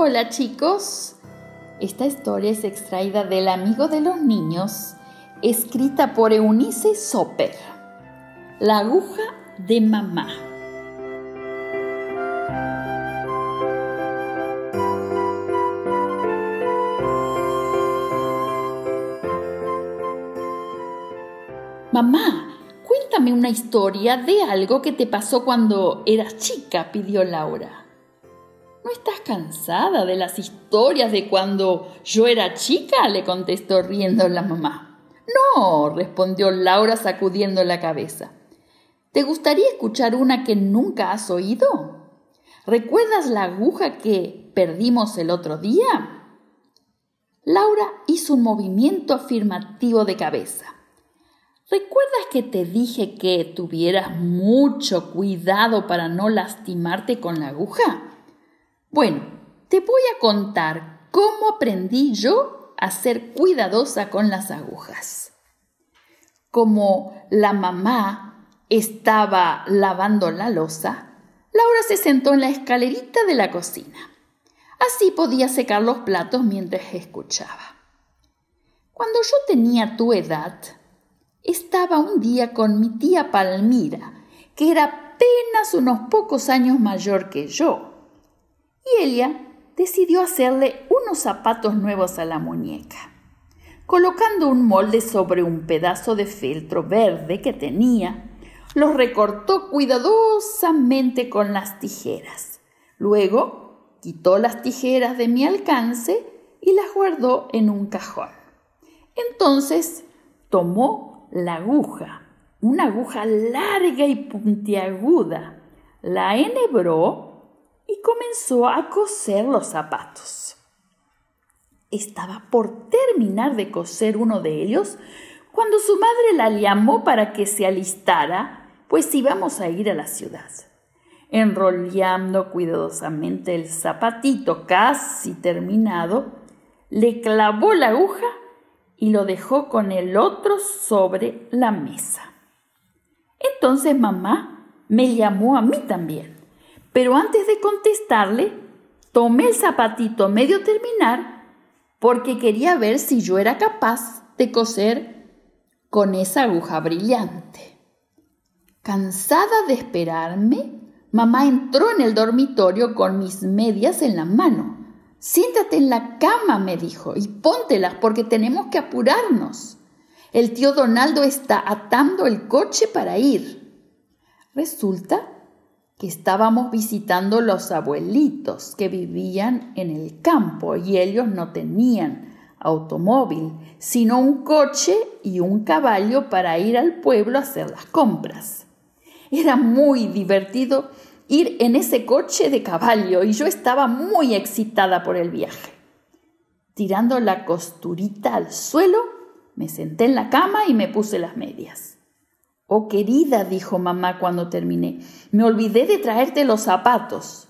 Hola chicos, esta historia es extraída del Amigo de los Niños, escrita por Eunice Soper. La aguja de mamá. Mamá, cuéntame una historia de algo que te pasó cuando eras chica, pidió Laura. ¿No estás cansada de las historias de cuando yo era chica? le contestó riendo la mamá. No, respondió Laura sacudiendo la cabeza. ¿Te gustaría escuchar una que nunca has oído? ¿Recuerdas la aguja que perdimos el otro día? Laura hizo un movimiento afirmativo de cabeza. ¿Recuerdas que te dije que tuvieras mucho cuidado para no lastimarte con la aguja? Bueno, te voy a contar cómo aprendí yo a ser cuidadosa con las agujas. Como la mamá estaba lavando la losa, Laura se sentó en la escalerita de la cocina. Así podía secar los platos mientras escuchaba. Cuando yo tenía tu edad, estaba un día con mi tía Palmira, que era apenas unos pocos años mayor que yo. Y ella decidió hacerle unos zapatos nuevos a la muñeca. Colocando un molde sobre un pedazo de feltro verde que tenía, los recortó cuidadosamente con las tijeras. Luego quitó las tijeras de mi alcance y las guardó en un cajón. Entonces tomó la aguja, una aguja larga y puntiaguda, la enhebró comenzó a coser los zapatos. Estaba por terminar de coser uno de ellos cuando su madre la llamó para que se alistara, pues íbamos a ir a la ciudad. Enrollando cuidadosamente el zapatito casi terminado, le clavó la aguja y lo dejó con el otro sobre la mesa. Entonces mamá me llamó a mí también, pero antes de contestarle, tomé el zapatito medio terminar porque quería ver si yo era capaz de coser con esa aguja brillante. Cansada de esperarme, mamá entró en el dormitorio con mis medias en la mano Siéntate en la cama, me dijo, y póntelas porque tenemos que apurarnos. El tío Donaldo está atando el coche para ir. Resulta que estábamos visitando los abuelitos que vivían en el campo y ellos no tenían automóvil, sino un coche y un caballo para ir al pueblo a hacer las compras. Era muy divertido ir en ese coche de caballo y yo estaba muy excitada por el viaje. Tirando la costurita al suelo, me senté en la cama y me puse las medias. Oh, querida, dijo mamá cuando terminé, me olvidé de traerte los zapatos.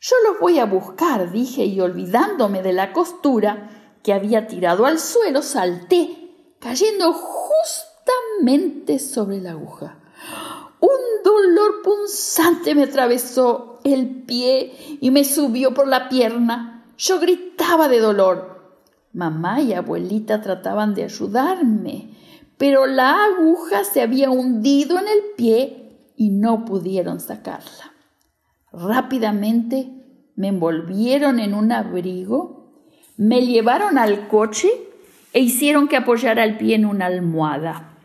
Yo los voy a buscar, dije, y olvidándome de la costura que había tirado al suelo, salté, cayendo justamente sobre la aguja. Un dolor punzante me atravesó el pie y me subió por la pierna. Yo gritaba de dolor. Mamá y abuelita trataban de ayudarme, pero la aguja se había hundido en el pie y no pudieron sacarla. Rápidamente me envolvieron en un abrigo, me llevaron al coche e hicieron que apoyara el pie en una almohada.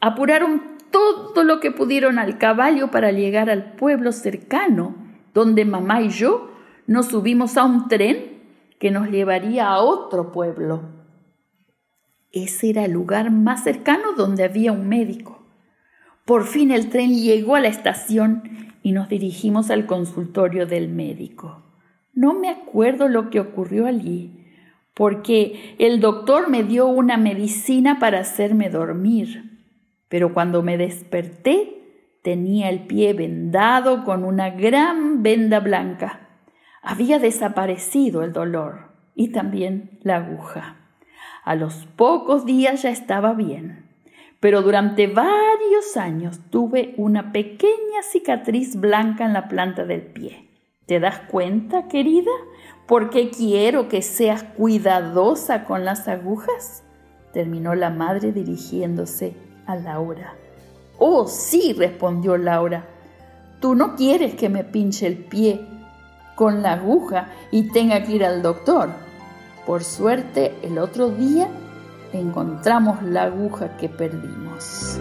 Apuraron todo lo que pudieron al caballo para llegar al pueblo cercano, donde mamá y yo nos subimos a un tren que nos llevaría a otro pueblo. Ese era el lugar más cercano donde había un médico. Por fin el tren llegó a la estación y nos dirigimos al consultorio del médico. No me acuerdo lo que ocurrió allí, porque el doctor me dio una medicina para hacerme dormir pero cuando me desperté tenía el pie vendado con una gran venda blanca. Había desaparecido el dolor y también la aguja. A los pocos días ya estaba bien, pero durante varios años tuve una pequeña cicatriz blanca en la planta del pie. ¿Te das cuenta, querida? ¿Por qué quiero que seas cuidadosa con las agujas? terminó la madre dirigiéndose a Laura. Oh, sí, respondió Laura. Tú no quieres que me pinche el pie con la aguja y tenga que ir al doctor. Por suerte, el otro día encontramos la aguja que perdimos.